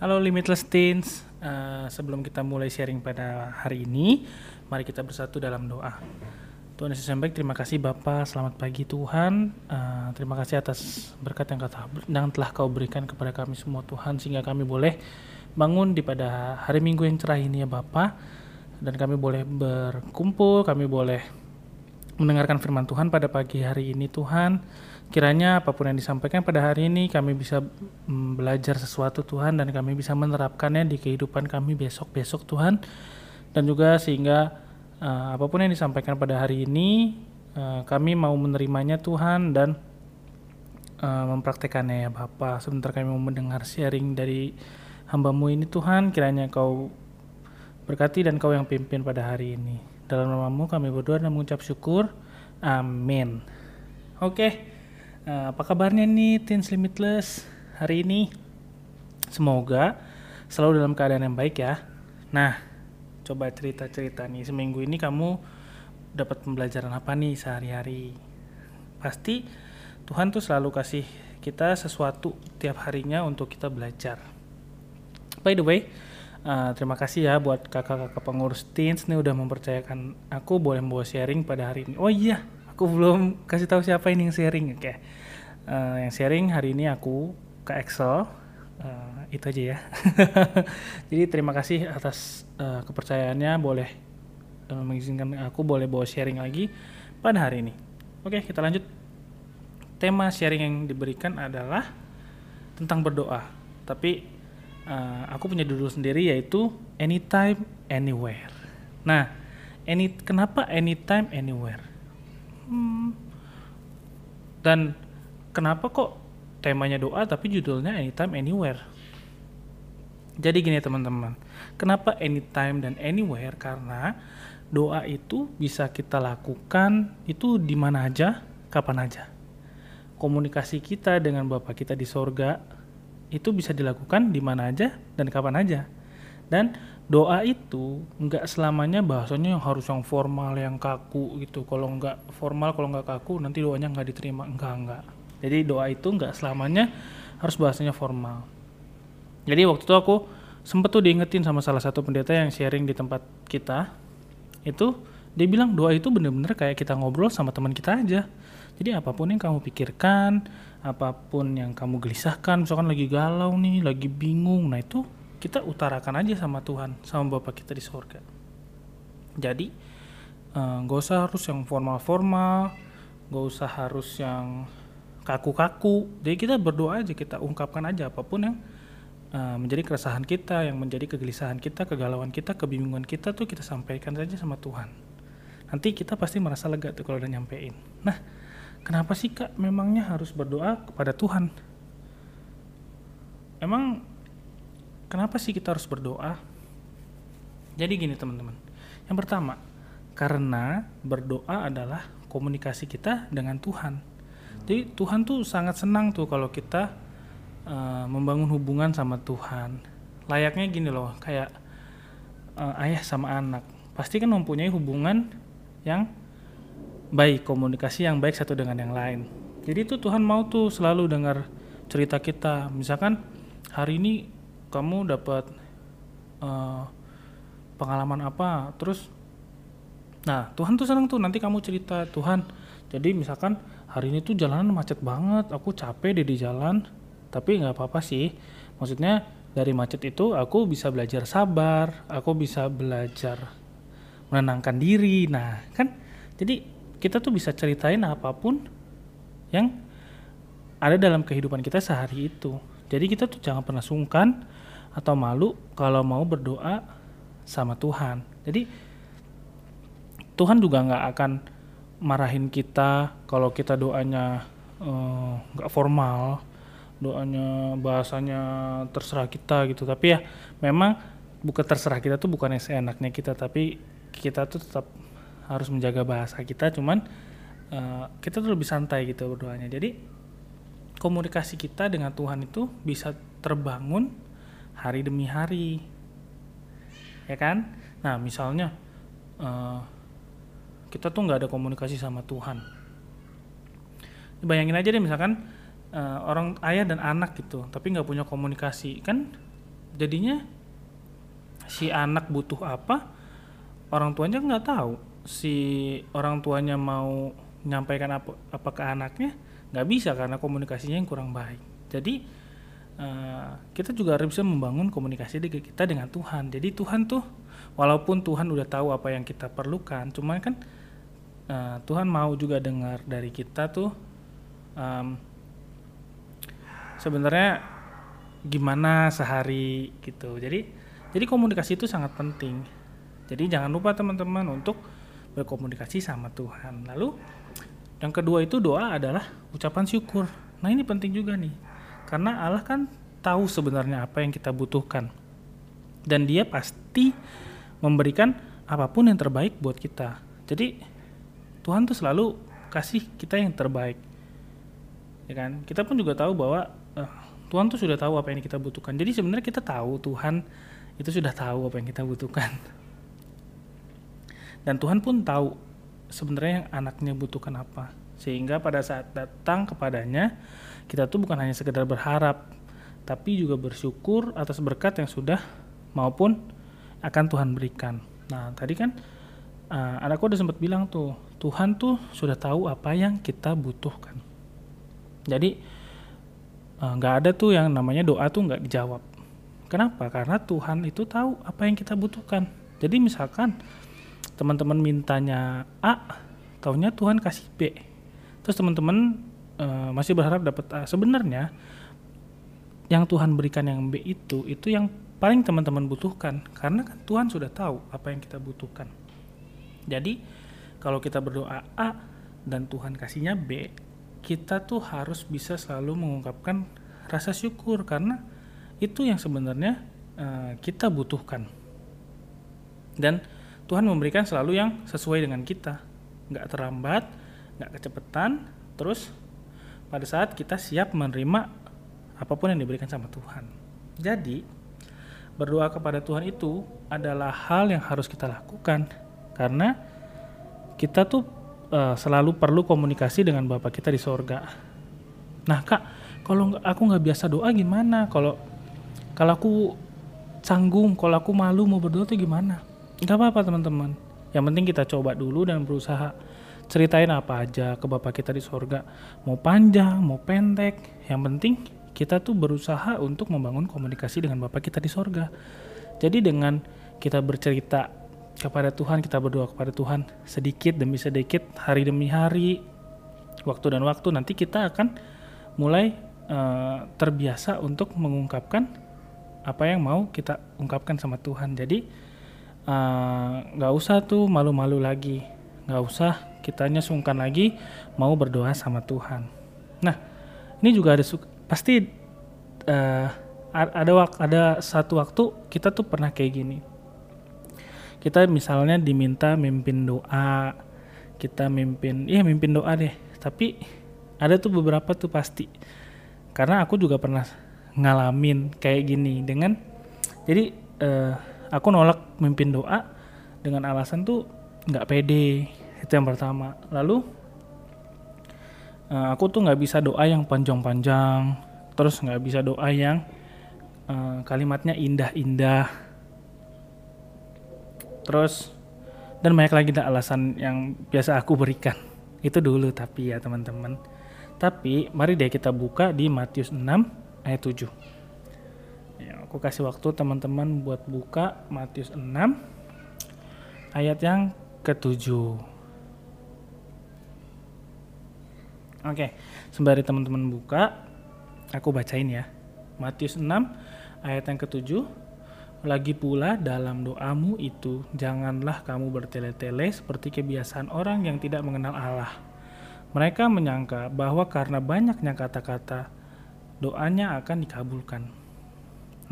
Halo Limitless Teens, uh, sebelum kita mulai sharing pada hari ini, mari kita bersatu dalam doa. Tuhan Yesus yang baik, terima kasih Bapak, selamat pagi Tuhan. Uh, terima kasih atas berkat yang, kata, yang telah Kau berikan kepada kami semua Tuhan, sehingga kami boleh bangun di pada hari Minggu yang cerah ini ya Bapak. Dan kami boleh berkumpul, kami boleh mendengarkan firman Tuhan pada pagi hari ini Tuhan. Kiranya apa pun yang disampaikan pada hari ini kami bisa mm, belajar sesuatu Tuhan dan kami bisa menerapkannya di kehidupan kami besok-besok Tuhan. Dan juga sehingga uh, apa pun yang disampaikan pada hari ini uh, kami mau menerimanya Tuhan dan uh, mempraktekannya ya Bapak. Sebentar kami mau mendengar sharing dari hambamu ini Tuhan, kiranya kau berkati dan kau yang pimpin pada hari ini. Dalam namamu kami berdoa dan mengucap syukur. Amin. Oke. Okay. Uh, apa kabarnya nih Teens Limitless hari ini? Semoga selalu dalam keadaan yang baik ya. Nah, coba cerita-cerita nih seminggu ini kamu dapat pembelajaran apa nih sehari-hari? Pasti Tuhan tuh selalu kasih kita sesuatu tiap harinya untuk kita belajar. By the way, uh, terima kasih ya buat kakak-kakak pengurus teens nih udah mempercayakan aku boleh membawa sharing pada hari ini. Oh iya, aku belum kasih tahu siapa ini yang sharing oke. Okay. uh, yang sharing hari ini aku ke Excel. Uh, itu aja ya. Jadi terima kasih atas uh, kepercayaannya. Boleh uh, mengizinkan aku boleh bawa sharing lagi pada hari ini. Oke okay, kita lanjut. Tema sharing yang diberikan adalah tentang berdoa. Tapi uh, aku punya judul sendiri yaitu anytime anywhere. Nah any kenapa anytime anywhere hmm, dan kenapa kok temanya doa tapi judulnya anytime anywhere? Jadi gini teman-teman. Kenapa anytime dan anywhere? Karena doa itu bisa kita lakukan itu di mana aja kapan aja. Komunikasi kita dengan Bapak kita di sorga itu bisa dilakukan di mana aja dan kapan aja. Dan doa itu nggak selamanya bahasanya yang harus yang formal yang kaku gitu. Kalau nggak formal kalau nggak kaku nanti doanya nggak diterima. Enggak enggak jadi doa itu nggak selamanya harus bahasanya formal. Jadi waktu itu aku sempet tuh diingetin sama salah satu pendeta yang sharing di tempat kita. Itu dia bilang doa itu bener-bener kayak kita ngobrol sama teman kita aja. Jadi apa pun yang kamu pikirkan apa pun yang kamu gelisahkan misalkan lagi galau nih lagi bingung nah itu kita utarakan aja sama Tuhan sama Bapak kita di sorga. Jadi eh, nggak uh, usah harus yang formal-formal nggak usah harus yang kaku-kaku. Jadi kita berdoa aja kita ungkapkan aja apa pun yang uh, menjadi keresahan kita yang menjadi kegelisahan kita kegalauan kita kebingungan kita tuh kita sampaikan saja sama Tuhan. Nanti kita pasti merasa lega tuh kalau udah nyampein. Nah kenapa sih kak memangnya harus berdoa kepada Tuhan? Emang Kenapa sih kita harus berdoa? Jadi gini teman-teman. Yang pertama, karena berdoa adalah komunikasi kita dengan Tuhan. Jadi Tuhan tuh sangat senang tuh kalau kita uh, membangun hubungan sama Tuhan. Layaknya gini loh, kayak uh, ayah sama anak. Pasti kan mempunyai hubungan yang baik, komunikasi yang baik satu dengan yang lain. Jadi tuh Tuhan mau tuh selalu dengar cerita kita. Misalkan hari ini kamu dapat uh, pengalaman apa? Terus nah Tuhan tuh senang tuh nanti kamu cerita Tuhan jadi misalkan hari ini tuh jalanan macet banget aku capek deh di jalan tapi nggak apa-apa sih. Maksudnya dari macet itu aku bisa belajar sabar aku bisa belajar menenangkan diri. Nah kan jadi kita tuh bisa ceritain apa pun yang ada dalam kehidupan kita sehari itu. Jadi kita tuh jangan pernah sungkan atau malu kalau mau berdoa sama Tuhan. Jadi Tuhan juga nggak akan marahin kita kalau kita doanya eh, nggak uh, formal, doanya bahasanya terserah kita gitu. Tapi ya memang bukan terserah kita tuh bukan yang seenaknya kita, tapi kita tuh tetap harus menjaga bahasa kita. Cuman uh, kita tuh lebih santai gitu berdoanya. Jadi komunikasi kita dengan Tuhan itu bisa terbangun hari demi hari. Ya kan? Nah misalnya uh, kita tuh nggak ada komunikasi sama Tuhan. Bayangin aja deh misalkan uh, orang ayah dan anak gitu tapi nggak punya komunikasi. Kan jadinya si anak butuh apa orang tuanya nggak tahu. Si orang tuanya mau menyampaikan apa apa ke anaknya nggak bisa karena komunikasinya yang kurang baik. Jadi uh, kita juga harus bisa membangun komunikasi kita dengan Tuhan. Jadi Tuhan tuh walaupun Tuhan udah tahu apa yang kita perlukan cuman kan uh, Tuhan mau juga dengar dari kita tuh um, sebenarnya gimana sehari gitu. Jadi jadi komunikasi itu sangat penting. Jadi jangan lupa teman-teman untuk berkomunikasi sama Tuhan. Lalu yang kedua itu doa adalah ucapan syukur. Nah ini penting juga nih karena Allah kan tahu sebenarnya apa yang kita butuhkan. Dan dia pasti memberikan apa pun yang terbaik buat kita. Jadi Tuhan tuh selalu kasih kita yang terbaik. Ya kan? Kita pun juga tahu bahwa uh, Tuhan tuh sudah tahu apa yang kita butuhkan. Jadi sebenarnya kita tahu Tuhan itu sudah tahu apa yang kita butuhkan. Dan Tuhan pun tahu sebenarnya yang anaknya butuhkan apa sehingga pada saat datang kepadanya kita tuh bukan hanya sekedar berharap tapi juga bersyukur atas berkat yang sudah maupun akan Tuhan berikan nah tadi kan uh, anakku udah sempat bilang tuh Tuhan tuh sudah tahu apa yang kita butuhkan jadi Eh, nggak uh, ada tuh yang namanya doa tuh nggak dijawab. Kenapa? Karena Tuhan itu tahu apa yang kita butuhkan. Jadi misalkan teman-teman mintanya A, taunya Tuhan kasih B. Terus teman-teman uh, masih berharap dapat A. Sebenarnya yang Tuhan berikan yang B itu itu yang paling teman-teman butuhkan karena kan Tuhan sudah tahu apa yang kita butuhkan. Jadi kalau kita berdoa A dan Tuhan kasihnya B, kita tuh harus bisa selalu mengungkapkan rasa syukur karena itu yang sebenarnya uh, kita butuhkan dan Tuhan memberikan selalu yang sesuai dengan kita nggak terlambat nggak kecepatan terus pada saat kita siap menerima apa pun yang diberikan sama Tuhan jadi berdoa kepada Tuhan itu adalah hal yang harus kita lakukan karena kita tuh uh, selalu perlu komunikasi dengan Bapak kita di sorga. Nah kak, kalau aku nggak biasa doa gimana? Kalau kalau aku canggung, kalau aku malu mau berdoa tuh gimana? Gak apa-apa teman-teman. Yang penting kita coba dulu dan berusaha ceritain apa aja ke Bapak kita di sorga. Mau panjang, mau pendek. Yang penting kita tuh berusaha untuk membangun komunikasi dengan Bapak kita di sorga. Jadi dengan kita bercerita kepada Tuhan, kita berdoa kepada Tuhan sedikit demi sedikit, hari demi hari, waktu dan waktu nanti kita akan mulai uh, terbiasa untuk mengungkapkan apa yang mau kita ungkapkan sama Tuhan. Jadi eh, nggak uh, usah tuh malu-malu lagi, nggak usah kitanya sungkan lagi mau berdoa sama Tuhan. Nah, ini juga ada pasti uh, ada ada satu waktu kita tuh pernah kayak gini. Kita misalnya diminta mimpin doa kita mimpin iya mimpin doa deh tapi ada tuh beberapa tuh pasti. Karena aku juga pernah ngalamin kayak gini dengan jadi uh, aku nolak mimpin doa dengan alasan tuh nggak pede itu yang pertama. Lalu uh, aku tuh nggak bisa doa yang panjang-panjang. Terus nggak bisa doa yang uh, kalimatnya indah-indah. Terus dan banyak lagi alasan yang biasa aku berikan. Itu dulu tapi ya teman-teman. Tapi mari deh kita buka di Matius 6 ayat 7 ya, aku kasih waktu teman-teman buat buka Matius 6 ayat yang ketujuh oke sembari teman-teman buka aku bacain ya Matius 6 ayat yang ketujuh lagi pula dalam doamu itu janganlah kamu bertele-tele seperti kebiasaan orang yang tidak mengenal Allah. Mereka menyangka bahwa karena banyaknya kata-kata doanya akan dikabulkan.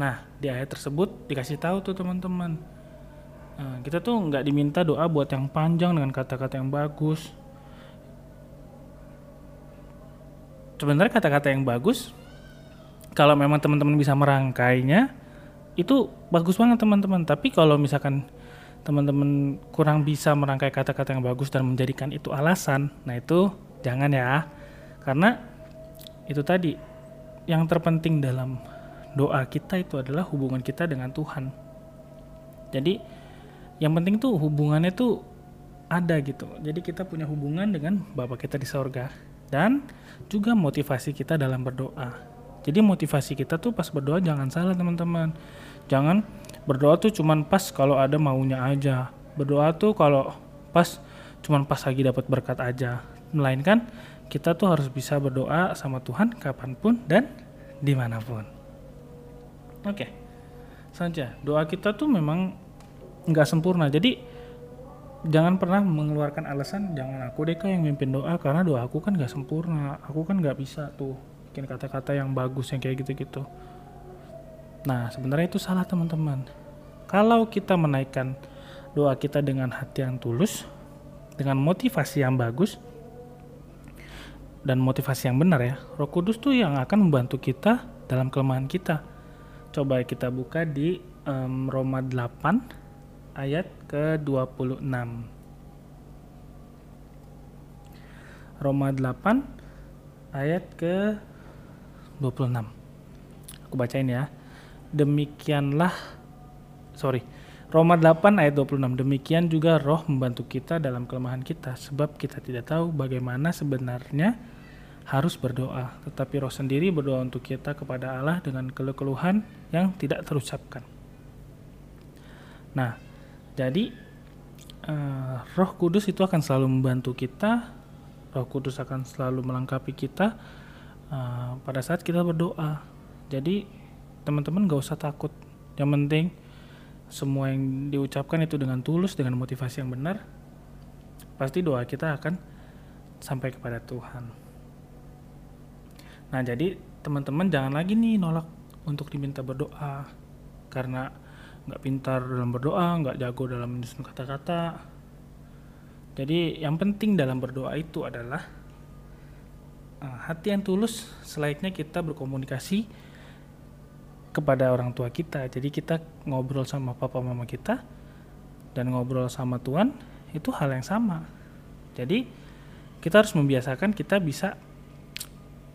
Nah, di ayat tersebut dikasih tahu tuh teman-teman. Nah, kita tuh nggak diminta doa buat yang panjang dengan kata-kata yang bagus. Sebenarnya kata-kata yang bagus, kalau memang teman-teman bisa merangkainya, itu bagus banget teman-teman tapi kalau misalkan teman-teman kurang bisa merangkai kata-kata yang bagus dan menjadikan itu alasan nah itu jangan ya karena itu tadi yang terpenting dalam doa kita itu adalah hubungan kita dengan Tuhan. Jadi yang penting tuh hubungannya tuh ada gitu. Jadi kita punya hubungan dengan Bapa kita di sorga dan juga motivasi kita dalam berdoa. Jadi motivasi kita tuh pas berdoa jangan salah teman-teman. Jangan berdoa tuh cuman pas kalau ada maunya aja. Berdoa tuh kalau pas cuman pas lagi dapat berkat aja. Melainkan kita tuh harus bisa berdoa sama Tuhan kapan pun dan di mana pun. Oke, okay. saja doa kita tuh memang nggak sempurna. Jadi jangan pernah mengeluarkan alasan jangan aku deh yang mimpin doa karena doa aku kan nggak sempurna. Aku kan nggak bisa tuh bikin kata-kata yang bagus yang kayak gitu-gitu. Nah sebenarnya itu salah teman-teman. Kalau kita menaikkan doa kita dengan hati yang tulus, dengan motivasi yang bagus, dan motivasi yang benar ya. Roh Kudus tuh yang akan membantu kita dalam kelemahan kita. Coba kita buka di um, Roma 8 ayat ke-26. Roma 8 ayat ke-26. Aku bacain ya. Demikianlah sorry. Roma 8 ayat 26. Demikian juga roh membantu kita dalam kelemahan kita sebab kita tidak tahu bagaimana sebenarnya harus berdoa, tetapi roh sendiri berdoa untuk kita kepada Allah dengan keluhan yang tidak terucapkan. Nah, jadi uh, Roh Kudus itu akan selalu membantu kita, Roh Kudus akan selalu melengkapi kita uh, pada saat kita berdoa. Jadi teman-teman gak usah takut. Yang penting semua yang diucapkan itu dengan tulus, dengan motivasi yang benar, pasti doa kita akan sampai kepada Tuhan. Nah jadi teman-teman jangan lagi nih nolak untuk diminta berdoa karena nggak pintar dalam berdoa, nggak jago dalam menyusun kata-kata. Jadi yang penting dalam berdoa itu adalah uh, hati yang tulus selayaknya kita berkomunikasi kepada orang tua kita. Jadi kita ngobrol sama papa mama kita dan ngobrol sama Tuhan itu hal yang sama. Jadi kita harus membiasakan kita bisa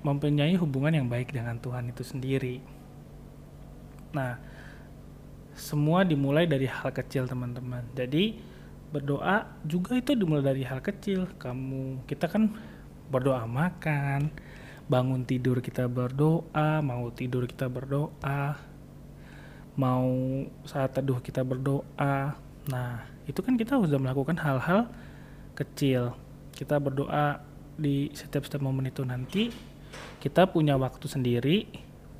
mempunyai hubungan yang baik dengan Tuhan itu sendiri. Nah, semua dimulai dari hal kecil, teman-teman. Jadi, berdoa juga itu dimulai dari hal kecil. Kamu, kita kan berdoa makan, bangun tidur kita berdoa, mau tidur kita berdoa, mau saat teduh kita berdoa. Nah, itu kan kita sudah melakukan hal-hal kecil. Kita berdoa di setiap-setiap momen itu nanti kita punya waktu sendiri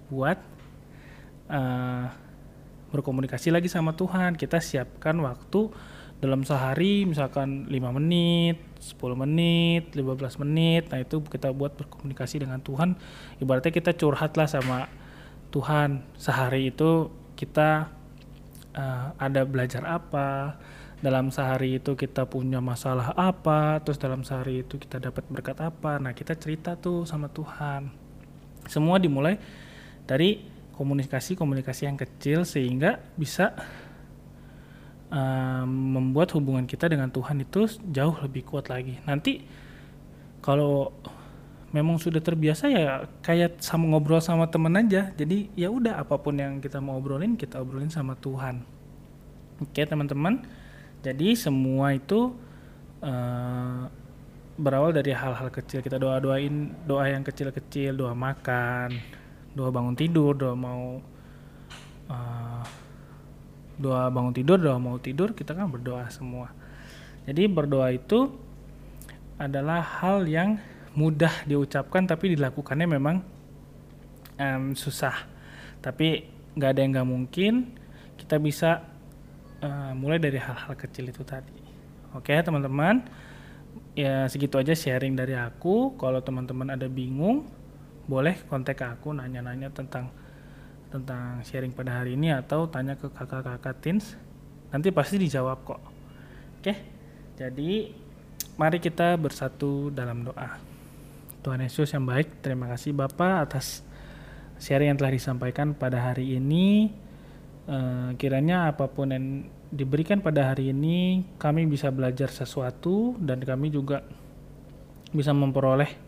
buat uh, berkomunikasi lagi sama Tuhan. Kita siapkan waktu dalam sehari misalkan 5 menit, 10 menit, 15 menit. Nah, itu kita buat berkomunikasi dengan Tuhan. Ibaratnya kita curhat lah sama Tuhan. Sehari itu kita uh, ada belajar apa, dalam sehari itu kita punya masalah apa, terus dalam sehari itu kita dapat berkat apa. Nah, kita cerita tuh sama Tuhan. Semua dimulai dari komunikasi-komunikasi yang kecil sehingga bisa um, membuat hubungan kita dengan Tuhan itu jauh lebih kuat lagi. Nanti kalau memang sudah terbiasa ya kayak sama ngobrol sama temen aja. Jadi ya udah apa pun yang kita mau obrolin kita obrolin sama Tuhan. Oke teman-teman jadi semua itu uh, berawal dari hal-hal kecil. Kita doa-doain doa yang kecil-kecil, doa makan, doa bangun tidur, doa mau uh, doa bangun tidur, doa mau tidur, kita kan berdoa semua. Jadi berdoa itu adalah hal yang mudah diucapkan tapi dilakukannya memang um, susah. Tapi nggak ada yang nggak mungkin. Kita bisa uh, mulai dari hal-hal kecil itu tadi oke okay, teman-teman ya segitu aja sharing dari aku kalau teman-teman ada bingung boleh kontak aku nanya-nanya tentang tentang sharing pada hari ini atau tanya ke kakak-kakak teens. Nanti pasti dijawab kok. Oke? Jadi mari kita bersatu dalam doa. Tuhan Yesus yang baik terima kasih Bapak atas sharing yang telah disampaikan pada hari ini. Uh, kiranya apa pun yang diberikan pada hari ini kami bisa belajar sesuatu dan kami juga bisa memperoleh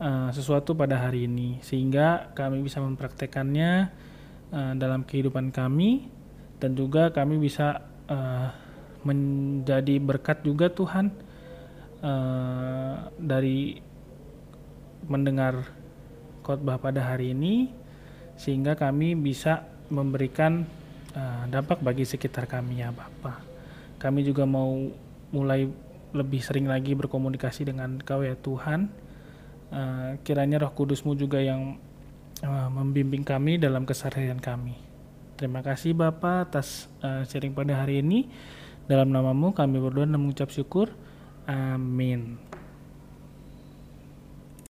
uh, sesuatu pada hari ini sehingga kami bisa mempraktekannya uh, dalam kehidupan kami dan juga kami bisa uh, menjadi berkat juga Tuhan uh, dari mendengar khotbah pada hari ini sehingga kami bisa memberikan uh, dampak bagi sekitar kami ya Bapak. Kami juga mau mulai lebih sering lagi berkomunikasi dengan Kau ya Tuhan. Uh, kiranya Roh Kudusmu juga yang uh, membimbing kami dalam keseharian kami. Terima kasih Bapak atas uh, sharing pada hari ini. Dalam namamu kami berdoa dan mengucap syukur. Amin.